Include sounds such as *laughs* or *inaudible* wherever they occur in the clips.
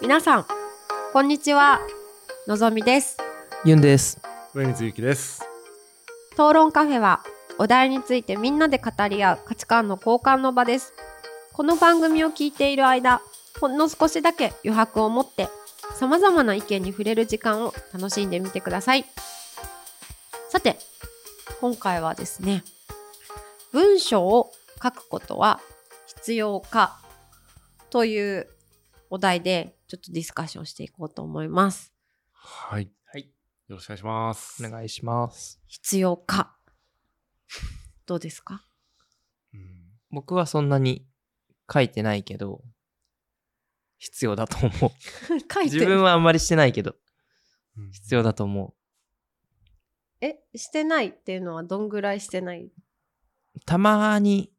皆さんこんにちはのぞみですユンです。上水ゆきです。討論カフェはお題についてみんなで語り合う価値観の交換の場ですこの番組を聞いている間ほんの少しだけ余白を持って様々な意見に触れる時間を楽しんでみてくださいさて今回はですね文章を書くことは必要かというお題でちょっとディスカッションしていこうと思いますはい。はい。よろしくお願いします。お願いします。必要か？*laughs* どうですか？うん僕はそんなに書いてないけど、必要だと思う。*laughs* 書いて自分はあんまりしてないけど、うん必要だと思えしてないっていうのはどんぐらいしてない？うたまに、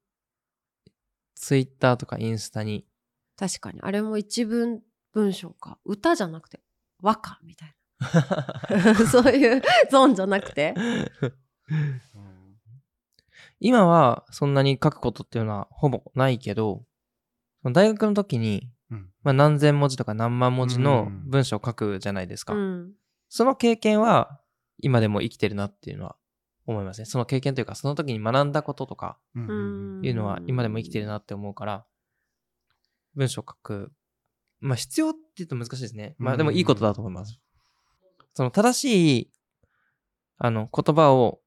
ツイッターとかインスタに、確かにあれも一文文章か。歌じゃなくて和歌みたいな。*laughs* そういうゾーンじゃなくて。うん。今はそんなに書くことっていうのはほぼないけど、その大学の時に、うん。まあ、何千文字とか何万文字のうん文章を書くじゃないですか。うん。その経験は今でも生きてるなっていうのは思いますね。その経験というか、その時に学んだこととかいうのは今でも生きてるなって思うから、文章を書く。まあ必要って言うと難しいですね。まあでもいいことだと思います。その正しい、あの、言葉を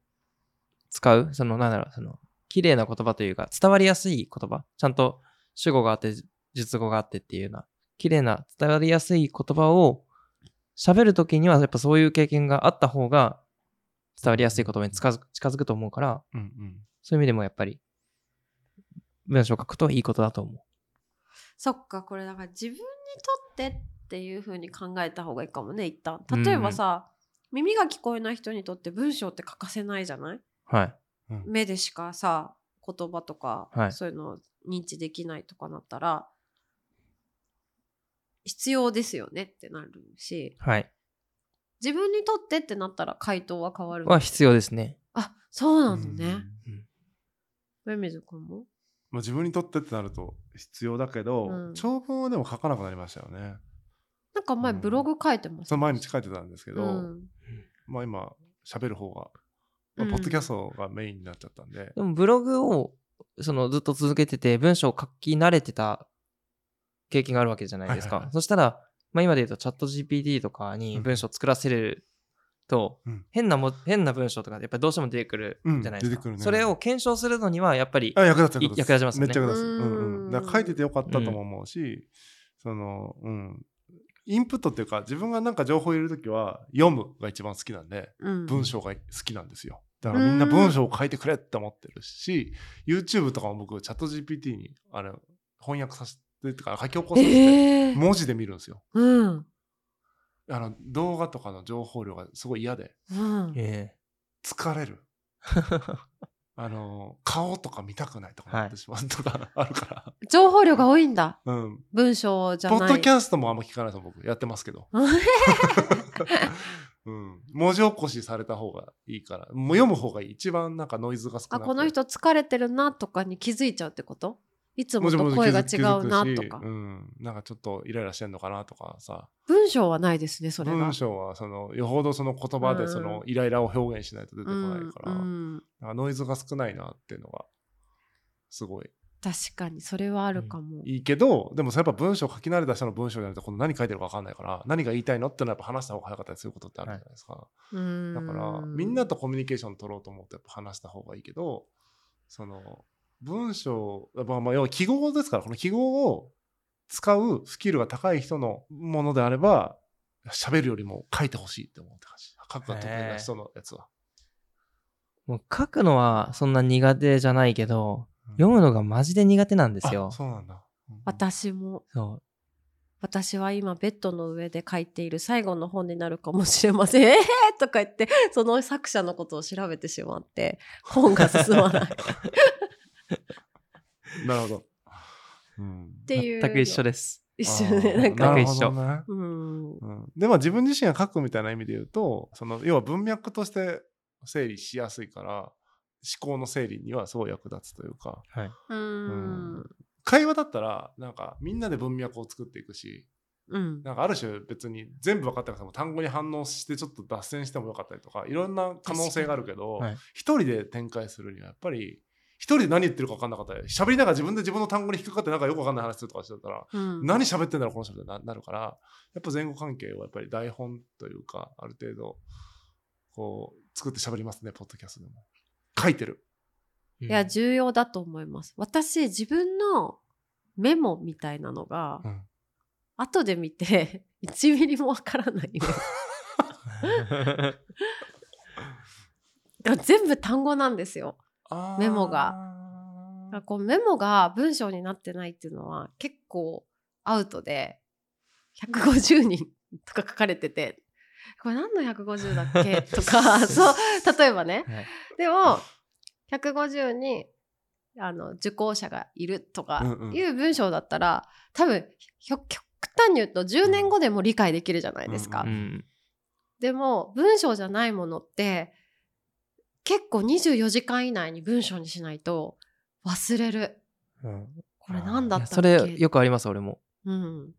使う、その、なんだろう、その、綺麗な言葉というか、伝わりやすい言葉。ちゃんと主語があって、述語があってっていうような、綺麗な、伝わりやすい言葉を喋るときには、やっぱそういう経験があった方が、伝わりやすい言葉に近づく近づくと思うから、うんうんそういう意味でもやっぱり、文章を書くといいことだと思う。そっかこれだから自分にとってっていう風に考えた方がいいかもね一旦。例えばさ、耳が聞こえない人にとって文章って欠かせないじゃない？はい。うん。目でしかさ言葉とか、はい。そういうのを認知できないとかなったら必要ですよねってなるし。はい。自分にとってってなったら回答は変わるは必要ですね。あそうなのうんね上水君も？まあ自分にとってってなると必要だけど、うん。長文はでも書かなくなりましたよね。なんか前うん。ブログ書いてますその毎日書いてたんですけど、うん。まあ今喋る方が、まあうん。ポッドキャストがメインになっちゃったんで、でもブログをそのずっと続けてて文章を書き慣れてた経験があるわけじゃないですか。はいはいはい。そしたら、まあ、今で言うとチャット GPT とかに文章を作らせると、うん変なも変な文章とかやっぱりどうしても出てくるじゃないですか。うんねそれを検証するのにはやっぱりあ役立つい役立ちますよねめっちゃ役立つ。ううんんうん。だから書いててよかったとも思うし、その、うん。インプットっていうか、自分がなんか情報を入れるときは、読むが一番好きなんで、うん文章が好きなんですよ。だからみんな文章を書いてくれって思ってるし、YouTube とかも僕、チャット GPT にあれ翻訳させて、とか書き起こさせて、えー文字で見るんですよ。うんあの動画とかの情報量がすごい嫌で、うんえ疲れる。*laughs* あの、顔とか見たくないとかなってしまうとか *laughs* あるから。情報量が多いんだうん。文章じゃないポッドキャストもあんま聞かないと僕やってますけど。*laughs* うん。文字起こしされた方がいいから。もう読む方がいい。一番なんかノイズが少なくてあこの人疲れてるなとかに気づいちゃうってこと？いつもと声が違うなとか。うん。なんかちょっとイライラしてんのかなとかさ。文章はないですねそれが。文章はその、よほどその言葉うん。でそのイライラを表現しないと出てこないから、うんかノイズが少ないなっていうのが、すごい。確かにそれはあるかも、いいけど、でもやっぱ文章書き慣れた人の文章じゃないと、この何書いてるか分かんないから、何が言いたいのってのはやっぱ話した方が早かったりすることってあるじゃないですか。うん。だから、みんなとコミュニケーション取ろうと思ってやっぱ話した方がいいけど、その、文章、まあ、まあ要は記号ですから、この記号を使うスキルが高い人のものであれば、喋るよりも書いてほしいって思ってほしい。書くが得意な人のやつは。もう書くのはそんな苦手じゃないけど、うん読むのがマジで苦手なんですよあ。そうなんだ。うん私もそう私は今ベッドの上で書いている最後の本になるかもしれません。えー、とか言ってその作者のことを調べてしまって本が進まないっ *laughs* なるほど。うん。ていう全く一緒です。一緒ね。なんか。なるほどね。うん。うん。でまあ自分自身が書くみたいな意味で言うとその要は文脈として整理しやすいから思考の整理にはすごい役立つというか。はい。うん。会話だったらなんかみんなで文脈を作っていくしうん。なんかある種別に全部分かってなくても単語に反応してちょっと脱線してもよかったりとかいろんな可能性があるけど確かにはい。一、人で展開するにはやっぱり一人で何言ってるか分かんなかった。り喋りながら自分で自分の単語に引っかかってなんかよく分かんない話するとかしてたら、うん、何喋ってんだろうこの人ってななるからやっぱ前後関係をやっぱり台本というかある程度こう作って喋りますねポッドキャストでも。書いてる。いいや、重要だと思います。私、自分のメモみたいなのが、うん。後で見て、*laughs* 1ミリもわからない *laughs* 全部単語なんですよ。メモが。こうメモが文章になってないっていうのは結構アウトで150人とか書かれてて。これ何の150だっけ？とか *laughs* そう。例えばね。はい。でも150にあの受講者がいるとかうんうん。いう文章だったら、多分ひょ極端に言うと10年後でも理解できるじゃないですか。ううん。でも文章じゃないものって結構24時間以内に文章にしないと忘れる。うん。これ何だったっけ？それよくあります俺も。うん、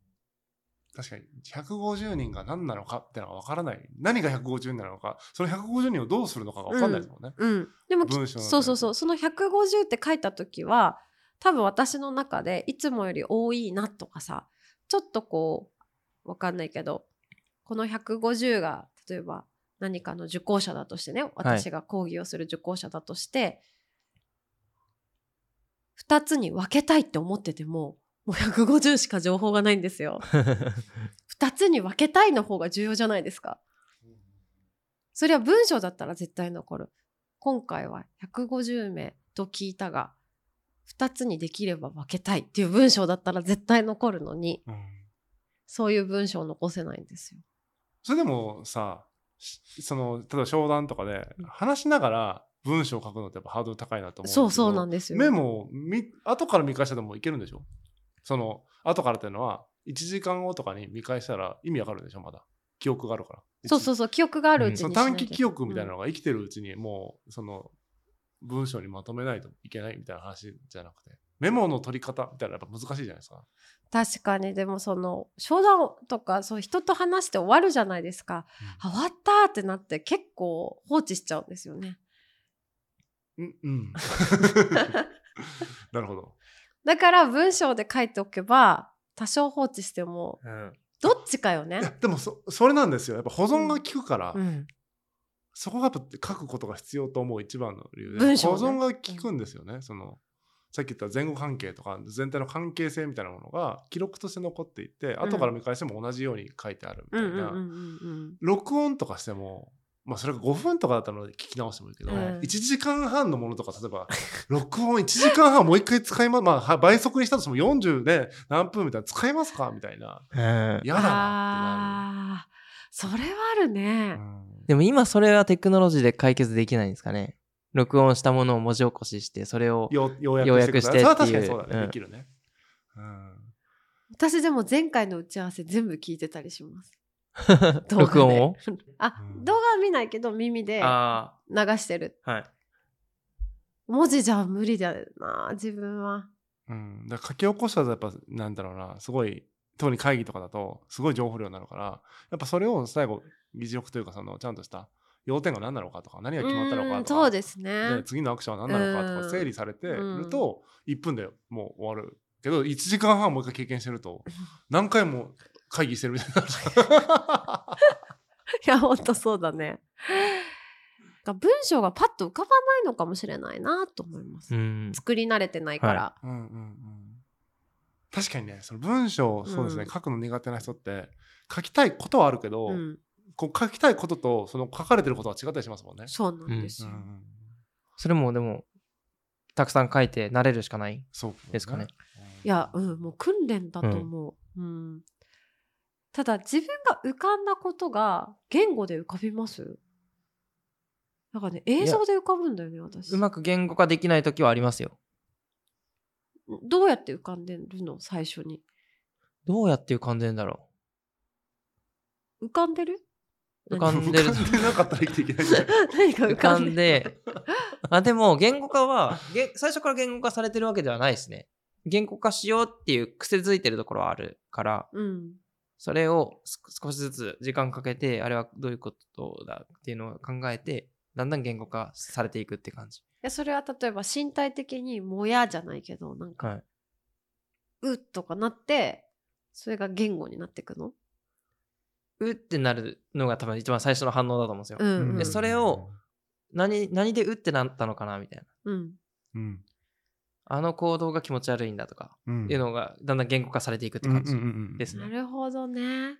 確かに。150人が何なのかってのが分からない。何が150人なのか。その150人をどうするのかが分かんないですもんね、うん、でもき文章そうそうそう。その150って書いた時は多分私の中でいつもより多いなとかさちょっとこうわかんないけどこの150が例えば何かの受講者だとしてね私が講義をする受講者だとして、2つに分けたいって思っててももう150しか情報がないんですよ。*laughs* 2つに分けたいの方が重要じゃないですか。それは文章だったら絶対残る。今回は150名と聞いたが、2つにできれば分けたいっていう文章だったら絶対残るのに、うんそういう文章を残せないんですよ。それでもさしその例えば商談とかで話しながら文章を書くのってやっぱハードル高いなと思うそうそうなんですよ。メモを見後から見返してでもいけるんでしょ？その後からっていうのは1時間後とかに見返したら意味わかるでしょ？まだ。記憶があるから。そうそうそう、記憶があるうちそのにしなきゃ。短期記憶みたいなのが生きてるうちにもうその文章にまとめないといけないみたいな話じゃなくてメモの取り方みたいなのやっぱ難しいじゃないですか。確かに、でもその、商談とか、そう人と話して終わるじゃないですか。あ終わったってなって結構放置しちゃうんですよね。うん、うん、*laughs* なるほど。だから文章で書いておけば、多少放置しても、うん。どっちかよね。でもそそれなんですよ。やっぱ保存が効くから、うん。そこがやっぱ書くことが必要と思う一番の理由で、ね保存が効くんですよね、そのさっき言った前後関係とか全体の関係性みたいなものが記録として残っていて、後から見返しても同じように書いてあるみたいな、うんうんうんうん。録音とかしてもまあそれが5分とかだったので聞き直してもいいけど、うん。1時間半のものとか例えば *laughs* 録音1時間半もう一回使いますまあは倍速にしたとしても40で何分みたいな使いますか？みたいな。うん嫌だなああー、それはあるってねなる、。うんでも今それはテクノロジーで解決できないんですかね録音したものを文字起こししてそれをよ要要約約してください。それは確してっていう。かにそうだね、うん。できるね。うん私でも前回の打ち合わせ全部聞いてたりします。*laughs* 動画で。録音を？*laughs* あ、うん。動画は見ないけど耳であ流してる。あはい。文字じゃ無理だな、自分は。うん、だ書き起こしたらやっぱなんだろうなすごい特に会議とかだとすごい情報量になるからやっぱそれを最後議事録というかそのちゃんとした要点が何なのかとか何が決まったのかとか。うんそうですでね。次のアクションは何なのかとうん。か整理されてると1分でもう終わる。けど1時間半もう一回経験してると何回も会議してるみたいにな *laughs* いや、ほんとそうだね。文章がパッと浮かばないのかもしれないなと思います。うん。作り慣れてないから。うんうんうん。確かにねその文章そうですね、うん。書くの苦手な人って書きたいことはあるけど、うん、こう書きたいこととその書かれてることは違ったりしますもんね。そうなんですよ。うんそれもでもたくさん書いて慣れるしかないそうですかね。いや、うん、もう訓練だと思う。うん。ただ、自分が浮かんだことが言語で浮かびます？なんかね、映像で浮かぶんだよね、私。うまく言語化できない時はありますよどうやって浮かんでるの？最初に。どうやって浮かんでんだろ浮かんでる？浮かん浮でるかんでなかったら生きていけないんだよ *laughs* 何かう浮浮かんであでも言語化はげ最初から言語化されてるわけではないですね言語化しようっていう癖づいてるところはあるからうん。それをす少しずつ時間かけて、あれはどういうことだっていうのを考えて、だんだん言語化されていくって感じ。いやそれは例えば身体的にもやじゃないけどなんか、はい。うとかなってそれが言語になっていくの？うってなるのが多分一番最初の反応だと思うんですよ。うんうんでそれを何、何でうってなったのかなみたいな。うん。うん。あの行動が気持ち悪いんだとか、うん。いうのがだんだん言語化されていくって感じうんうんうんですね。なるほどね。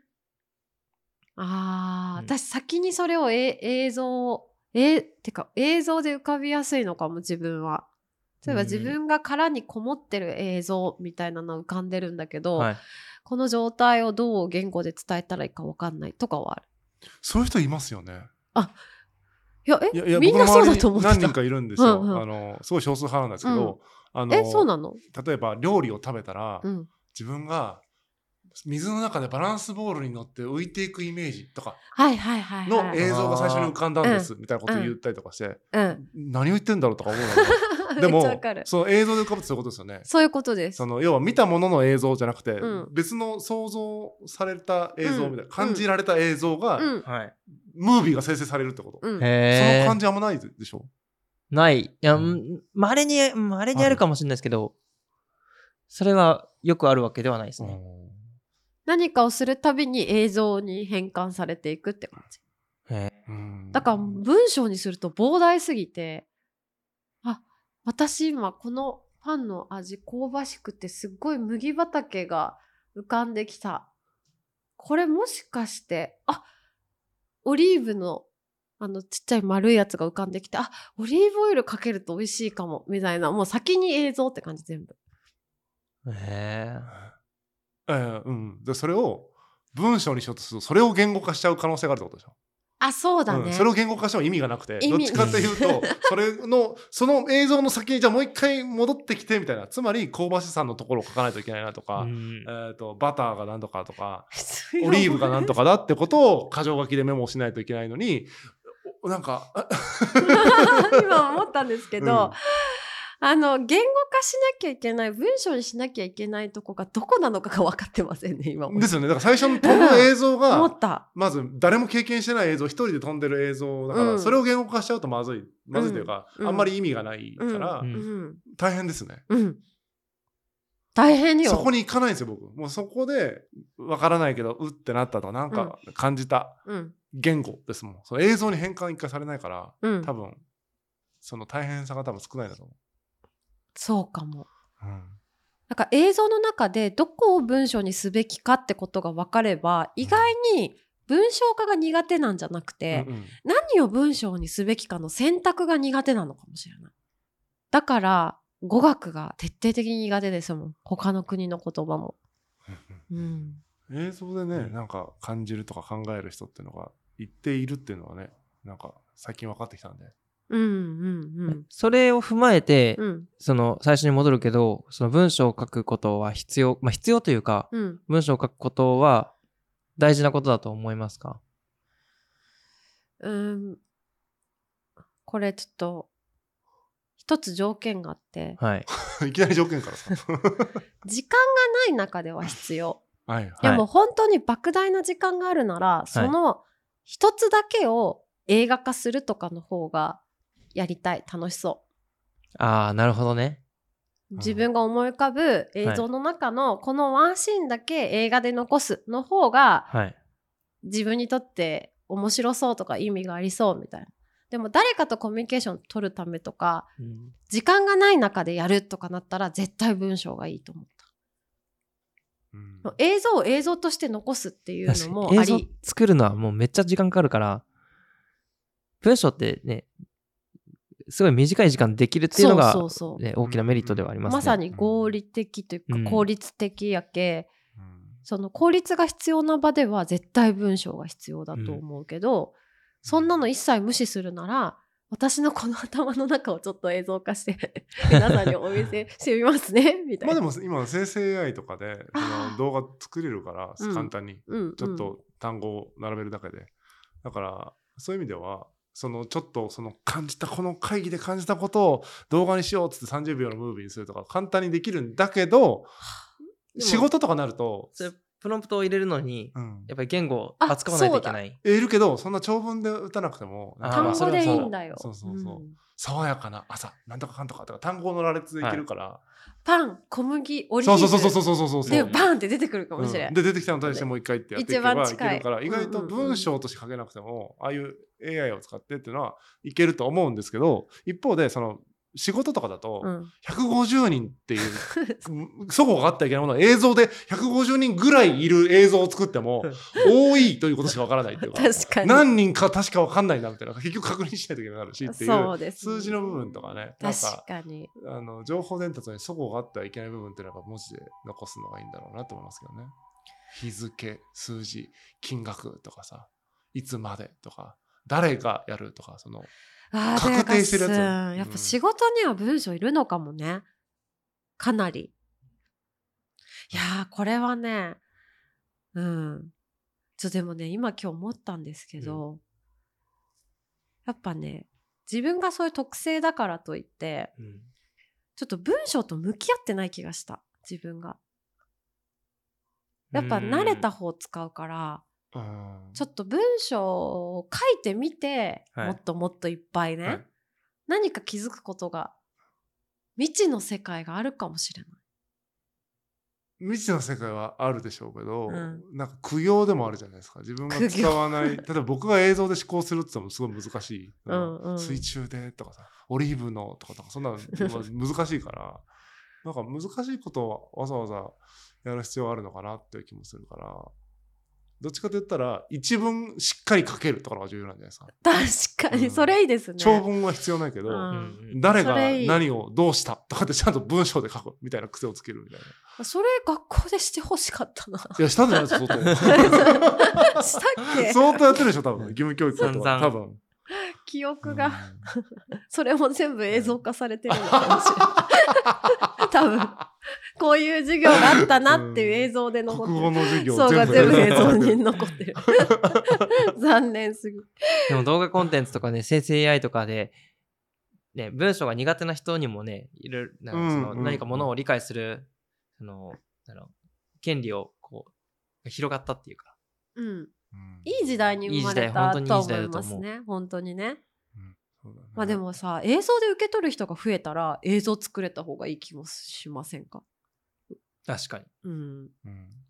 あー、うん。私先にそれをえ映像えてか映像で浮かびやすいのかも自分は。例えばうん。自分が殻にこもってる映像みたいなの浮かんでるんだけど、はい。この状態をどう言語で伝えたらいいか分かんないとかはある。そういう人いますよね。いやえ？いやいやみんなそうだと思って何人かいるんですよ。うんうん。あのすごい少数派なんですけど、あのえそうなの？例えば料理を食べたら、うん。自分が水の中でバランスボールに乗って浮いていくイメージとかのはい映像が最初に浮かんだんですみたいなことを言ったりとかして、うん。何を言ってんだろうとか思うんだけど *laughs* でもその映像で浮かぶってそういうことですよね。そういうことです。その要は見たものの映像じゃなくて、うん。別の想像された映像みたいな、うん。感じられた映像が。ムービーが生成されるってこと、うんその感じあんまないでしょ？ない。いや、うん。まれに、まれにあるかもしれないですけど、それはよくあるわけではないですね。何かをするたびに映像に変換されていくって感じ。だから文章にすると膨大すぎてあ私今このパンの味香ばしくてすっごい麦畑が浮かんできた。これもしかしてあオリーブのあのちっちゃい丸いやつが浮かんできてあオリーブオイルかけると美味しいかもみたいなもう先に映像って感じ全部。え。へええうん、でそれを文章にしようとするとそれを言語化しちゃう可能性があるってことでしょ、あそうだね、うん、それを言語化しても意味がなくてどっちかっていうと *laughs* それのその映像の先にじゃあもう一回戻ってきてみたいな。つまり香ばしさのところを書かないといけないなとか、うん。えー、とバターがなんとかとかオリーブがなんとかだってことを箇条書きでメモしないといけないのにおなんかあ *laughs* 今思ったんですけど、あの言語化しなきゃいけない文章にしなきゃいけないとこがどこなのかが分かってませんね今うんですよねだから最初の飛ぶ映像思がったまず誰も経験してない映像一人で飛んでる映像だから、うん。それを言語化しちゃうとまずいまずいというか、うん。あんまり意味がないから、うん。うん、大変ですね。うん、大変よ。そこに行かないんですよ僕。もうそこでわからないけどうってなったとかなんか感じたうん。言語ですもん。その映像に変換一回されないからうん。多分その大変さが多分少ないんだと思そうかもう、うんなんか映像の中でどこを文章にすべきかってことが分かれば意外に文章化が苦手なんじゃなくて、うんうん何を文章にすべきかの選択が苦手なのかもしれない。だから語学が徹底的に苦手ですもん。他の国の言葉も。うん。映像でねなんか感じるとか考える人っていうのが一定いるっていうのはねなんか最近分かってきたんでうんうんそれを踏まえて、うん。うんその最初に戻るけど、その文章を書くことは必要、まあ必要というか、うん。文章を書くことは大事なことだと思いますか？うん。これちょっと一つ条件があって、はい。*laughs* いきなり条件からさ *laughs* 時間がない中では必要。はいいやはいもう本当に莫大な時間があるなら、その一つだけを映画化するとかの方がやりたい楽しそうああ、なるほどね。自分が思い浮かぶ映像の中のこのワンシーンだけ映画で残すの方がはい。自分にとって面白そうとか意味がありそうみたいな。でも誰かとコミュニケーション取るためとかうん時間がない中でやるとかなったら絶対文章がいいと思っうんた。映像を映像として残すっていうのもあ映像り。作るのはもうめっちゃ時間かかるから、文章ってね、すごい短い時間でできるっていうのが、そうそうそう。ね、大きなメリットではありますね。まさに合理的というかうん。効率的やけ、うん。その効率が必要な場では絶対文章が必要だと思うけど、そんなの一切無視するなら私のこの頭の中をちょっと映像化して *laughs* 皆さんにお見せ *laughs* してみますねみたいな。まあでも今生成 AI とかで動画作れるからうん。簡単にうんうん。ちょっと単語を並べるだけで、だからそういう意味ではそのちょっとその感じたこの会議で感じたことを動画にしようっつって30秒のムービーにするとか簡単にできるんだけど仕事とかなるとプロンプトを入れるのに、やっぱり言語を扱わないといけない。いるけどそんな長文で打たなくても単語でいいんだよ。そうそうそう、うん、爽やかな朝なんとかかんとかとか単語の羅列でいけるから、はい、パン小麦オリーブ。そうそうそうそうそうそうそうでバンって出てくるかもしれない、うん、で出てきたのに対してもう一回ってやっていけばい。けるから意外と文章として書けなくてもああいう AI を使ってっていうのはいけると思うんですけど一方でその仕事とかだとうん。150人っていう *laughs* そこがあったらいけないものは映像で150人ぐらいいる映像を作っても多いということしかわからないっていうか。*laughs* 何人か確かわかんないなみたいな結局確認しないといけなるしっていそう数字の部分とかねなん確か。あの情報伝達にそこがあってはいけない部分っていうのは文字で残すのがいいんだろうなと思いますけどね。日付、数字、金額とかさ、いつまでとか、誰がやるとか、その、確定してるやつやっぱ仕事には文章いるのかもね。かなり。いやー、これはね、うん。ちょ、でもね、今今日思ったんですけど、やっぱね、自分がそういう特性だからといって、うんちょっと文章と向き合ってない気がした。自分が。やっぱ慣れた方使うから、うんちょっと文章を書いてみて、はい。もっともっといっぱいね、はい。何か気づくことが未知の世界があるかもしれない。未知の世界はあるでしょうけど、うん。なんか苦行でもあるじゃないですか。自分が使わない、*laughs* 例えば僕が映像で思考するって言ってもすごい難しい。うん。うん水中でとかさ、オリーブのとかとか、そんなの難しいから、なんか難しいことをわざわざやる必要あるのかなっていう気もするから、どっちかと言ったら、一文しっかり書けるとかのが重要なんじゃないですか。確かに、うんそれいいですね。長文は必要ないけど、うんうん誰が何をどうしたとかってちゃんと文章で書くみたいな癖をつけるみたいな。それ学校でしてほしかったな。いや、したんじゃないですか、相 *laughs* したっけ？当。相当やってるでしょ、多分。義務教育と多分。記憶が、うん *laughs* それも全部映像化されてるのかもしれない。*laughs* 多分、こういう授業があったなっていう映像で残ってる。国語の授業そうが全部映像にる。残ってる。*laughs* 残念すぎ。でも動画コンテンツとかね、生成 AI とかで、ね、文章が苦手な人にもね、いろいろ、なんかその何かものを理解する、その、なんだろう権利をこう、広がったっていうか。うん。うんいい時代に生まれたと思いますね。本当にねまあでもさ、映像で受け取る人が増えたら映像作れた方がいい気もしませんか？確かに。うん。うん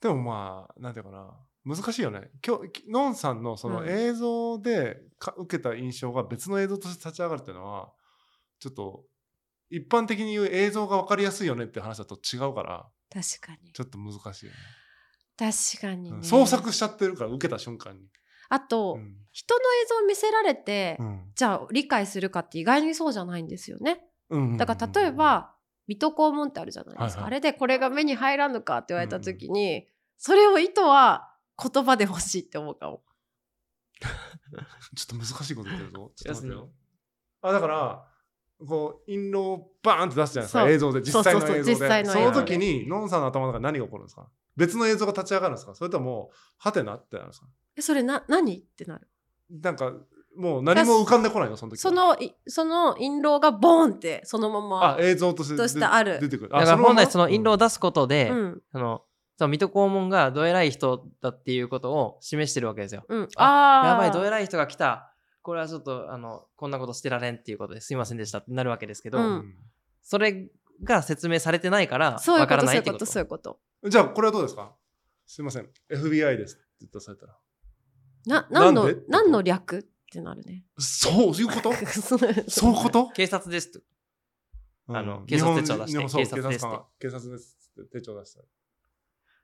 でもまあ、なんていうかな。難しいよね。今日、のんさんのそのうん映像でか受けた印象が別の映像として立ち上がるっていうのは、ちょっと、一般的に言う映像が分かりやすいよねって話だと違うから、確かに。ちょっと難しいよね。確かにね。うん創作しちゃってるから、受けた瞬間に。あと、うん人の映像を見せられて、うんじゃあ理解するかって意外にそうじゃないんですよね。うんだから例えば、水戸黄門ってあるじゃないですか。はいはいあれでこれが目に入らぬかって言われた時に、それを意図は言葉で欲しいって思うかも。*laughs* ちょっと難しいこと言ってるぞ。ちょっと待ってよ。あ、だから、こう、印籠をバーンって出すじゃないですか、映像で、実際の映像で。そうそうそう実際の時に、ノンさんの頭の中に何が起こるんですか？別の映像が立ち上がるんですか？それとも、はてなってなるんですか？えそれな、何ってなる？なんか、もう何も浮かんでこないの、その時は。その、いその印籠がボーンってそのまま。あ、映像としてとしてある出てくる。だから本来その印籠をだ出すことで、うん。その、その水戸黄門がどえらい人だっていうことを示してるわけですよ。うん。あああ。やばい、どえらい人が来た。これはちょっと、あの、こんなことしてられんっていうことですいませんでしたってなるわけですけど、うんそれが説明されてないから、わからないってこと。そういうこと。じゃあ、これはどうですか？すいません。FBI ですって言ったされたら。な、何のなんで、何の略？ってなるね。そう、そういうこと？そ *laughs* うそういうこと？警察ですと。あのうん警察手帳出して警察ですって警察ですって手帳出した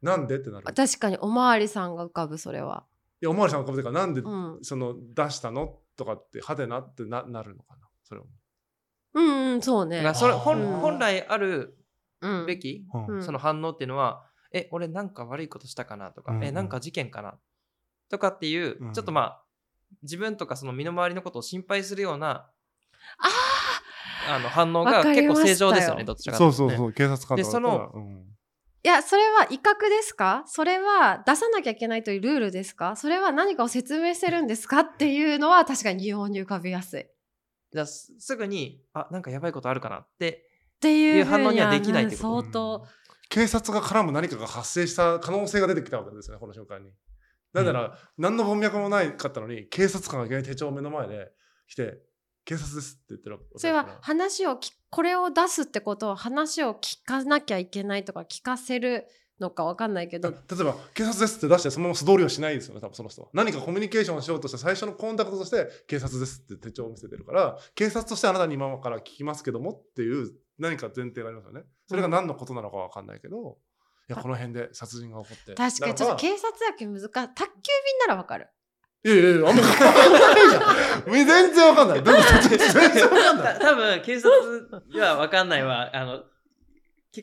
なんでってなる？い確かにおまわりさんが浮かぶ、それは。や、おまわりさんがかぶってからなんで、うん。その出したのとかって、派手なってななるのかな？それを。うんうん、そうねだから。それ本本来あるうん。べき、うんその反応っていうのは、え、俺なんか悪いことしたかな？とか、え、なんか事件かな？とかっていう、うんちょっとまあ、自分とかその身の回りのことを心配するようなああの反応わが結構正常ですよね、どっちかというと、ね。そうそうそう、警察官でそのうん。いや、それは威嚇ですか？それは出さなきゃいけないというルールですか？それは何かを説明してるんですか？っていうのは確かに疑問に浮かびやすい。っじゃあすすぐに、あ、なんかやばいことあるかなって、ていう反応にはできないってこと。相当。警察が絡む何かが発生した可能性が出てきたわけですよね、この瞬間に。だから、何の文脈もないかったのに、警察官がいきなり手帳を目の前で来て、警察ですって言ってるそれは話をきこれを出すってことは話を聞かなきゃいけないとか聞かせるのかわかんないけど。例えば警察ですって出してそのまま素通りはしないですよね多分その人は。何かコミュニケーションをしようとして最初のコンタクトとして警察ですって手帳を見せてるから警察としてあなたに今から聞きますけどもっていう何か前提がありますよね。それが何のことなのかわかんないけど、いやこの辺で殺人が起こって。確かにちょっと警察だけ難しい宅急便ならわかる。いやいやいやあんま変わんないじゃん。全然わかんない。どういうこと？*laughs* 全然わかんない。た多分警察は分かんないわ。あの、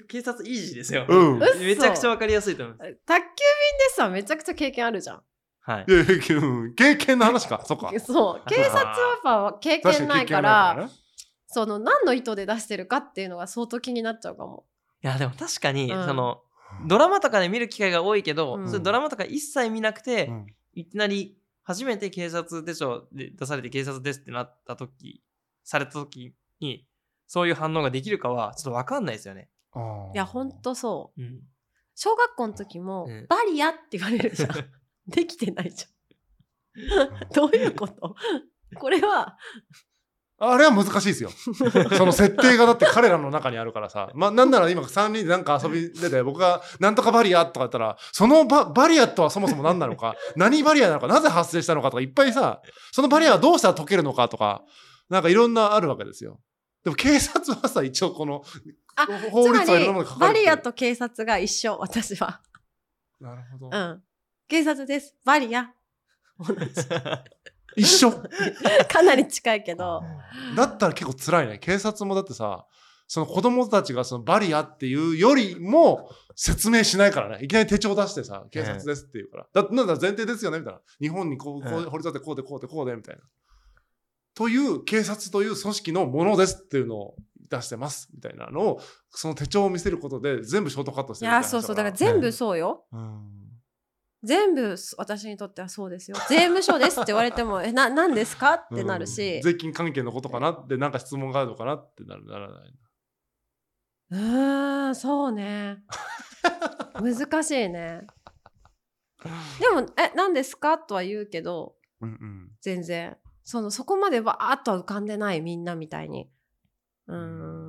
警察イージーですよ。うん。嘘。めちゃくちゃ分かりやすいと思います。宅急便でさめちゃくちゃ経験あるじゃん。はい。い。やいやうん。経験の話か。そっか。そう。警察はやっぱ経験ないからその何の意図で出してるかっていうのが相当気になっちゃうかも。いや、でも確かに、うん。その、ドラマとかで見る機会が多いけど、うん。それドラマとか一切見なくて、うん。いきなり初めて警察手帳で出されて警察ですってなった時、された時に、そういう反応ができるかはちょっと分かんないですよね。いやほんとそう。うん。小学校の時も、うん。バリアって言われるじゃん。*laughs* できてないじゃん。*laughs* どういうこと？これはあれは難しいですよ。*laughs* その設定がだって彼らの中にあるからさ。まあ、なんなら今3人でなんか遊び出て、僕がなんとかバリアとか言ったら、そのババリアとはそもそも何なのか、*laughs* 何バリアなのか、なぜ発生したのかとかいっぱいさ、そのバリアはどうしたら解けるのかとか、なんかいろんなあるわけですよ。でも警察はさ、一応このあ法律はいろんなものかれてるバリアと警察が一緒私はなるほど。うん警察ですバリア *laughs* 同じ一緒 *laughs* かなり近いけどだったら結構辛いね。警察もだってさ、その子供たちがそのバリアっていうよりも説明しないからね。いきなり手帳出してさ、警察ですって言うから。だってなんだ前提ですよねみたいな。日本にこう、こううん法律だってこうでこうでこうでみたいな。という警察という組織のものですっていうのを出してますみたいなのを、その手帳を見せることで全部ショートカットしいてるみたいなやそうそうだから全部そうよ、うん全部私にとってはそうですよ。税務署ですって言われても *laughs* えな何ですか？ってなるうしん。税金関係のことかなって、なんか質問があるのかなってなるならな。い。うーんそうね。*laughs* 難しいね。でも「え何ですか?」とは言うけどうんうん。全然。そのそこまでわーっとは浮かんでないみんなみたいに。うーん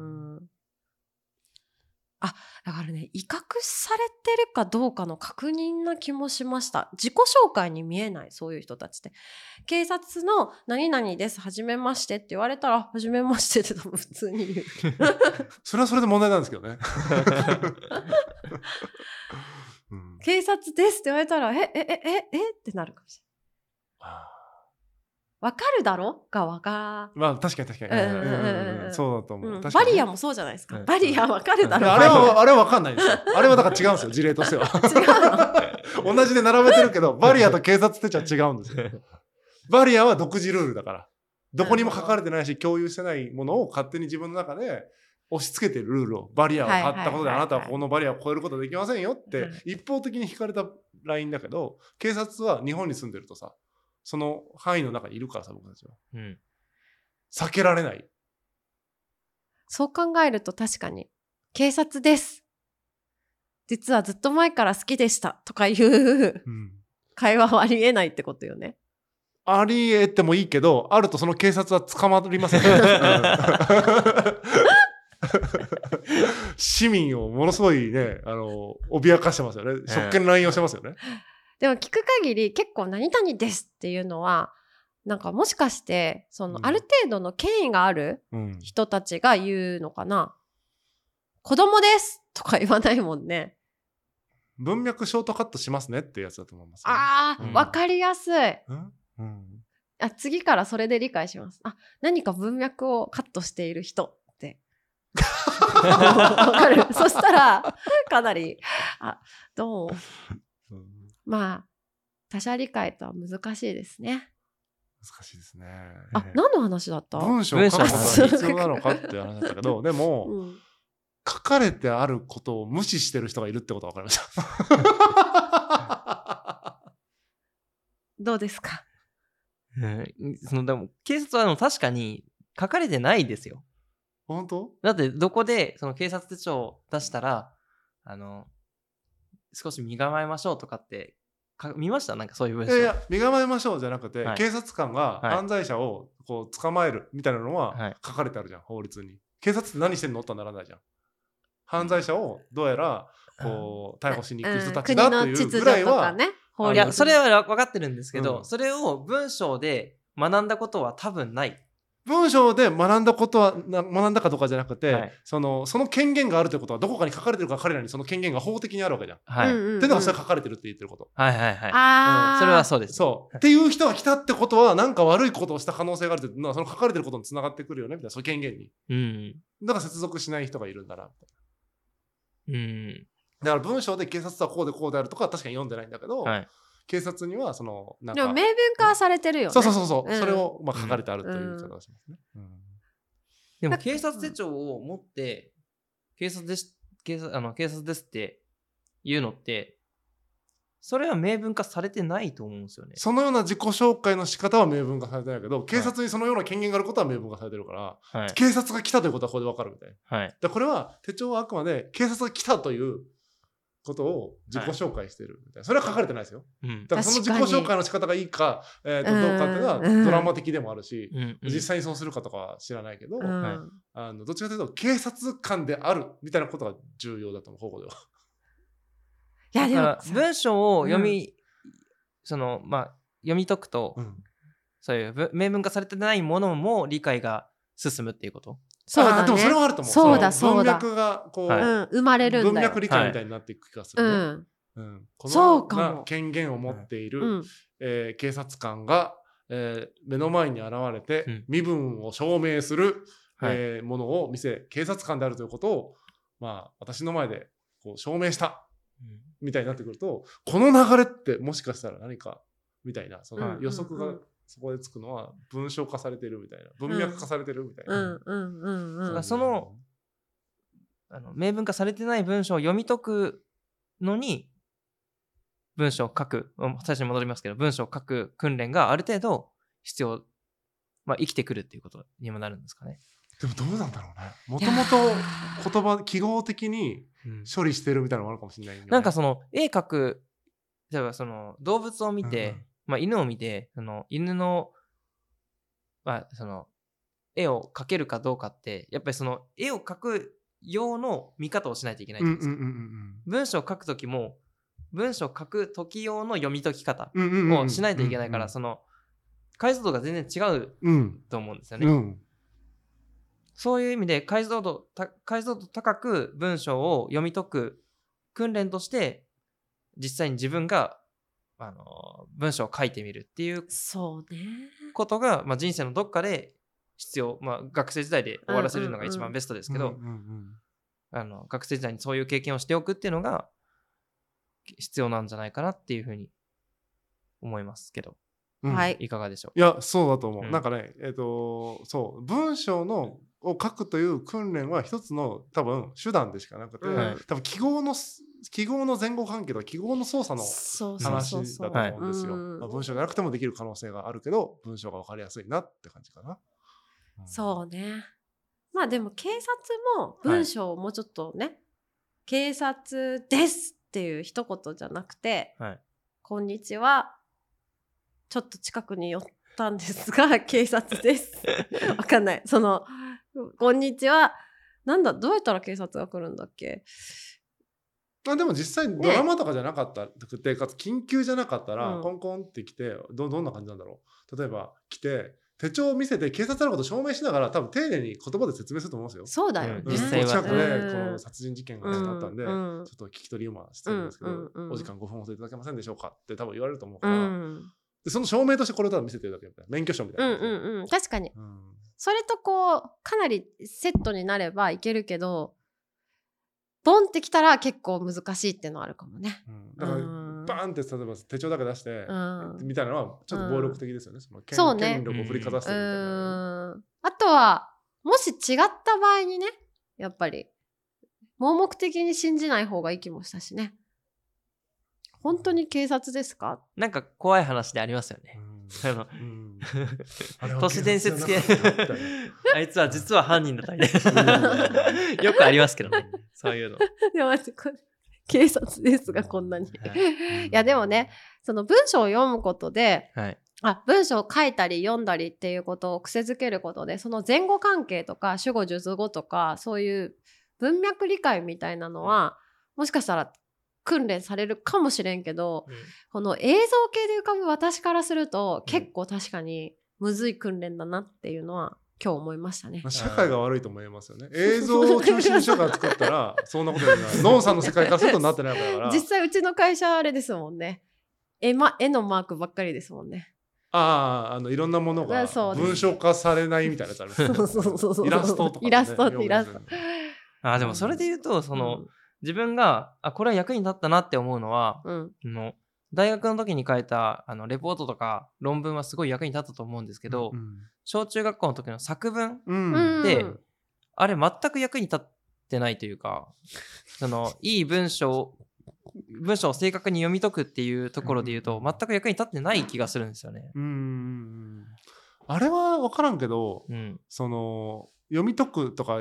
あだからね威嚇されてるかどうかの確認な気もしました。自己紹介に見えないそういう人たちって。警察の「何々ですはじめまして」って言われたら「はじめまして」って多分普通に言う。*laughs* それはそれで問題なんですけどね。*laughs* うん。警察ですって言われたら、え、え、え、え、え？ってなるかもしれない。わかるだろ？がわかまあ確かに確かに。うんうんうんうんうんそうだと思う。うん、バリアもそうじゃないですか。うんバリアわかるだろ？いやあれは、あれは分かんないですよ。*laughs* あれはだから違うんですよ、事例としては。*laughs* 同じで並べてるけど、バリアと警察手帳は違うんですよ。*laughs* バリアは独自ルールだから。どこにも書かれてないし、共有してないものを勝手に自分の中で押し付けてるルールを、バリアを張ったことで、あなたはこのバリアを超えることはできませんよってはい、一方的に引かれたラインだけど、警察は日本に住んでるとさ、その範囲の中にいるからさ、僕たちは。うん。避けられない。そう考えると確かに、警察です。実はずっと前から好きでしたとかいううん会話はありえないってことよね。ありえてもいいけど、あるとその警察は捕まりません、*laughs* *laughs* 市民をものすごいね、あの、脅かしてますよね。職権乱用してますよね。でも聞く限り結構何々ですっていうのは、なんかもしかして、そのうんある程度の権威があるうん。人たちが言うのかな？子供ですとか言わないもんね。文脈ショートカットしますねっていうやつだと思います、ああ、うんわかりやすい。うん？うん。あ次からそれで理解します。あ何か文脈をカットしている人って。*laughs* わかる。そしたら、かなり、あどう？うんまあ、他者理解とは難しいですね。難しいですね。あ、何の話だった？文章を書くこと文章は必要なのかって話だったけど、でも、うん、書かれてあることを無視してる人がいるってことが分かりました。どうですか？うんそのでも警察はでも確かに書かれてないですよ。本当？だってどこでその警察手帳を出したらあの、少し身構えましょうとかって、か見ました？なんかそういう文い章。やいや身構えましょうじゃなくて、はい。警察官がはい。犯罪者をこう捕まえるみたいなのははい。書かれてあるじゃん、法律に。警察って何してんの？ってならないじゃん。犯罪者をどうやらこう逮捕しに行く人たちだというぐらいは、ね、法律。いや、それは分かってるんですけど、うん。それを文章で学んだことは多分ない。文章で学んだことはな学んだかどうかじゃなくて、はいそのその権限があるということはどこかに書かれてるから彼らにその権限が法的にあるわけじゃん。はい。っていうのがそれ書かれてるって言ってること。はいはいはい。あーそれはそうです。そう。っていう人が来たってことは何か悪いことをした可能性があるっていうのはその書かれてることにつながってくるよねみたいなその権限に。うん。だから接続しない人がいるんだなみたいうん。な。だから文章で警察はこうでこうであるとかは確かに読んでないんだけど、はい。警察にはそのなんかでも明文化はされてるよね。そうそうそうそう、うんそれをまあ書かれてあるという言い方をしますね。うんでも警察手帳を持って、警察です、警察、あの、警察ですって言うのって、それは明文化されてないと思うんですよね。そのような自己紹介の仕方は明文化されてないけど、警察にそのような権限があることは明文化されてるから、はい。警察が来たということはここでわかるみたいな。はい。これは手帳はあくまで警察が来たということを自己紹介してるみたいな。それは書かれてないですよ。うん。だからその自己紹介の仕方がいいか、えーとうんどうかっていうのはうんドラマ的でもあるし、うんうん実際にそうするかとかは知らないけど、うんはいあのどっちかというと警察官であるみたいなことが重要だと思う、保護では。いやでも文章を読み、その、まあ、読み解くと、うんそういうぶ明文化されてないものも理解が進むっていうこと？そうだね。でもそれはあると思う。そうだそうだ文脈がこう、はいうん、生まれるん文だよ。脈理解みたいになっていく気がするね。うん。うんうかもの権限を持っている、うん。えー警察官が、えー目の前に現れて、うん身分を証明する、はいえーものを見せ警察官であるということを、まあ、私の前でこう証明したみたいになってくるとこの流れってもしかしたら何かみたいなそのうん予測がそこでつくのは文章化されてるみたいな文脈化されてるみたいな。うん。うん。うん。うん。だからそのあの明文化されてない文章を読み解くのに文章を書くうん最初に戻りますけど文章を書く訓練がある程度必要、まあ、生きてくるっていうことにもなるんですかね。でもどうなんだろうね。*laughs* もともと言葉記号的に処理してるみたいなのもあるかもしれないよね、なんかその絵描く例えばその動物を見て、うんうんまあ、犬を見てその犬の,、まあ、その絵を描けるかどうかってやっぱりその絵を描く用の見方をしないといけないじゃないですか。うんうんうん文章を書くときも文章を書く時用の読み解き方うんうんうんうんをしないといけないから、うんその解像度が全然違ううんと思うんですよね。うんそういう意味で解像度た解像度高く文章を読み解く訓練として実際に自分があの文章を書いてみるっていうそうね。ことが、まあ、人生のどっかで必要、まあ、学生時代で終わらせるのが一番ベストですけど、学生時代にそういう経験をしておくっていうのが必要なんじゃないかなっていうふうに思いますけど。うん。はい。いかがでしょう？いやそうだと思う、うん。なんかねえっ、とそう。文章のを書くという訓練は一つの多分手段でしかなくて、うん。はい。多分記号の記号の前後関係とか記号の操作の話。だと思うんですよ、うんまあ、文章じゃなくてもできる可能性があるけど文章が分かりやすいなって感じかな、うんそうね。まあでも警察も文章をもうちょっとね、警察ですっていう一言じゃなくて、はいこんにちは。ちょっと近くに寄ったんですが、*laughs* 警察です。わかんない。その、こんにちは。なんだ、どうやったら警察が来るんだっけ？まあでも実際ドラマとかじゃなかったって、かつ緊急じゃなかったら、うん。コンコンって来てどどんな感じなんだろう。例えば来て手帳を見せて警察のことを証明しながら多分丁寧に言葉で説明すると思うんですよ。そうだよね。うん。実際は。近くでうん。この殺人事件があったんで、うん。うんちょっと聞き取り今してるんですけど、うん。うん。うん。お時間5分遅れいただけませんでしょうかって多分言われると思ううから、ん。でその証明としてこれをただ見せてるだけみたいな免許証みたうんいな感じで、うんうん。確かに。うん。それとこう、かなりセットになればいけるけど、ボンってきたら結構難しいっていうのはあるかもね。うんだからうんバーンって例えば手帳だけ出して、うんみたいなのはちょっと暴力的ですよね。その権そうね権力を振りかざしみたいな。ん。あとは、もし違った場合にね、やっぱり、盲目的に信じない方がいい気もしたしね。本当に警察ですか？なんか怖い話でありますよね。*laughs* あの都市伝説系。あいつは実は犯人だったみたいな。よくありますけどね。そういうの。でも待って、これ警察ですがこんなに。いやでもねその文章を読むことではい。あ文章を書いたり読んだりっていうことを癖づけることでその前後関係とか主語述語とかそういう文脈理解みたいなのはもしかしたら訓練されるかもしれんけどこの映像系で浮かぶ私からすると結構確かにむずい訓練だなっていうのは今日思いましたねまあ。社会が悪いとも言えますよね。*laughs* 映像を中心に社会作ったら、そんなことになる。*laughs* ノンさんの世界からするとなってないから。実際うちの会社あれですもんね。絵,、ま、絵のマークばっかりですもんね。ああ、あの、いろんなものが文章化されないみたいなやつある。そうそうそうそうイラストとかね、イラストイラスト。あ、でもそれで言うと、その、うん自分が、あ、これは役に立ったなって思うのは、うんあの大学の時に書いたあのレポートとか論文はすごい役に立ったと思うんですけど、うん小中学校の時の作文うん。うんであれ全く役に立ってないというかその *laughs* いい文章文章を正確に読み解くっていうところで言うと全く役に立ってない気がするんですよね。うん。あれは分からんけど、うん、その、読み解くとか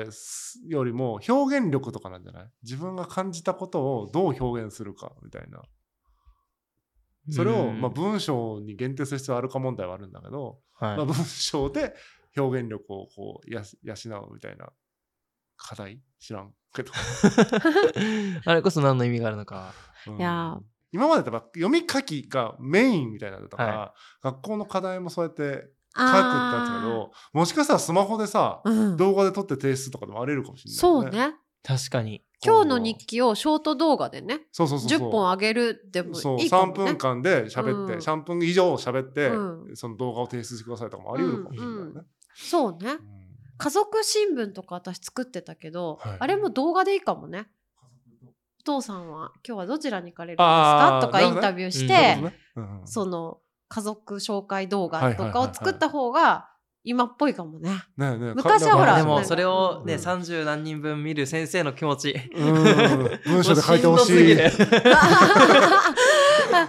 よりも表現力とかなんじゃない？自分が感じたことをどう表現するかみたいな。それを、うん。まあ、文章に限定する必要はあるか問題はあるんだけど、はい。まあ、文章で表現力をこう養うみたいな課題？知らんけど、*laughs* あれこそ何の意味があるのか。うん。いや。今までってやっぱ読み書きがメインみたいなのだったから、は学校の課題もそうやって書くってあやつけどもしかしたらスマホでさ、ーうん。動画で撮って提出とかでもあり得るかもしれない、そうね。確かに。今日の日記をショート動画でね、そうそうそうそう。10本あげるでもそういいか3もね。分間で喋って、うん。3分以上喋って、うその動画を提出してくださいとかもあり得るかもしれないよね。そうね。うん。家族新聞とか私作ってたけど、はい。あれも動画でいいかもね。お父さんは今日はどちらに行かれるんですか？とかインタビューしうんて、ね。うんうん。その家族紹介動画とかを作った方が今っぽいかもね。ねえねえ昔はほらでもそれをね、うん30何人分見る先生の気持ち。うん文章で書いてほしい。*laughs* *laughs*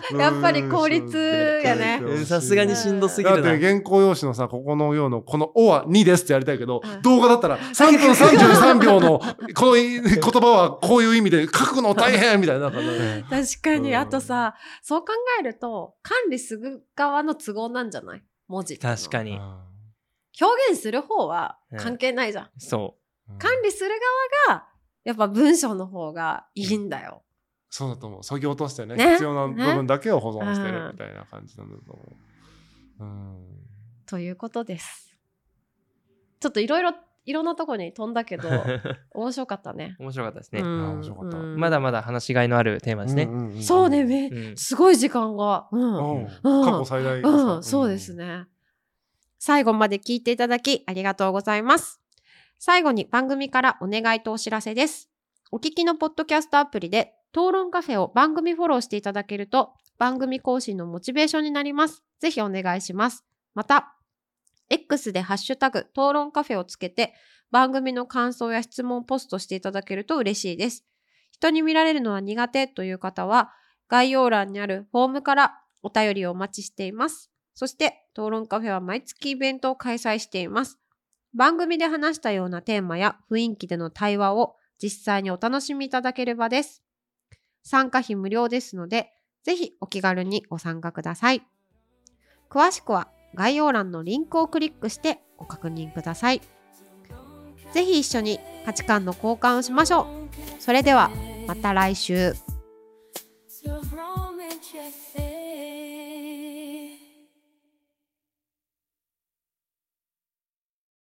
*laughs* やっぱり効率やね。うんさすがにしんどすぎるな。だって原稿用紙のさ、ここのようの、この「お」は2ですってやりたいけど、うん。動画だったら3分33秒の *laughs* この言葉はこういう意味で書くの大変みたいな。確かに、うん。あとさそう考えると管理する側の都合なんじゃない？文字。確かに。表現する方は関係ないじゃん、そ管理する側がやっぱ文章の方がいいんだよそうだと思う。そぎ落としてねね必要な部分だけを保存してるみたいな感じなんだと思う。うんということですちょっといろいろいろんなとこに飛んだけどう。*laughs* 面白かったね面白かったですね。うんあ面白かったうんまだまだ話しがいのあるテーマですね。んんんそうねめうんすごい時間がうんうんうん過去最大うん、そうです。ね。最後まで聞いていただきありがとうございます。最後に番組からお願いとお知らせです。お聞きのポッドキャストアプリで討論カフェを番組フォローしていただけると番組更新のモチベーションになります。ぜひお願いします。また、X でハッシュタグ討論カフェをつけて番組の感想や質問をポストしていただけると嬉しいです。人に見られるのは苦手という方は概要欄にあるフォームからお便りをお待ちしています。そして、討論カフェは毎月イベントを開催しています。番組で話したようなテーマや雰囲気での対話を実際にお楽しみいただければです。参加費無料ですので、ぜひお気軽にご参加ください。詳しくは概要欄のリンクをクリックしてご確認ください。ぜひ一緒に価値観の交換をしましょう。それではまた来週。